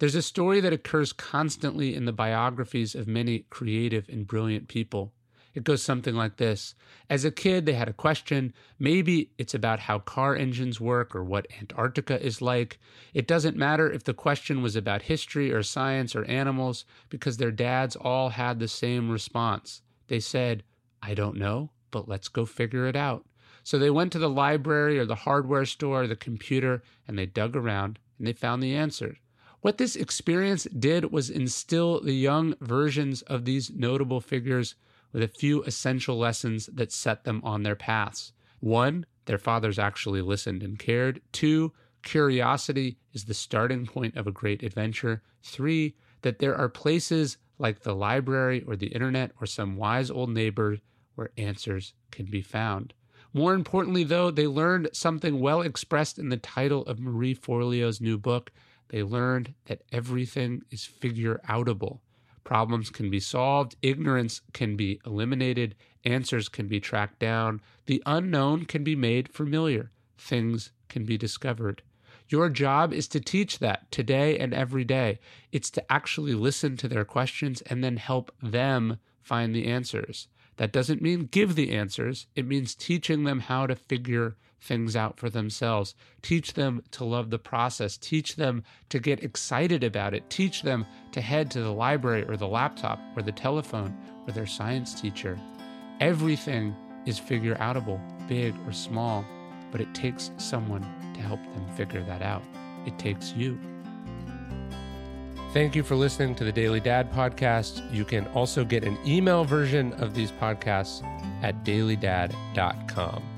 There's a story that occurs constantly in the biographies of many creative and brilliant people. It goes something like this As a kid, they had a question. Maybe it's about how car engines work or what Antarctica is like. It doesn't matter if the question was about history or science or animals, because their dads all had the same response. They said, I don't know, but let's go figure it out. So they went to the library or the hardware store or the computer and they dug around and they found the answer. What this experience did was instill the young versions of these notable figures with a few essential lessons that set them on their paths. One, their fathers actually listened and cared. Two, curiosity is the starting point of a great adventure. Three, that there are places like the library or the internet or some wise old neighbor where answers can be found. More importantly, though, they learned something well expressed in the title of Marie Forleo's new book they learned that everything is figure outable. Problems can be solved, ignorance can be eliminated, answers can be tracked down, the unknown can be made familiar, things can be discovered. Your job is to teach that today and every day. It's to actually listen to their questions and then help them find the answers. That doesn't mean give the answers, it means teaching them how to figure things out for themselves. Teach them to love the process. Teach them to get excited about it. Teach them to head to the library or the laptop or the telephone or their science teacher. Everything is figure outable, big or small, but it takes someone to help them figure that out. It takes you. Thank you for listening to the Daily Dad podcast. You can also get an email version of these podcasts at dailydad.com.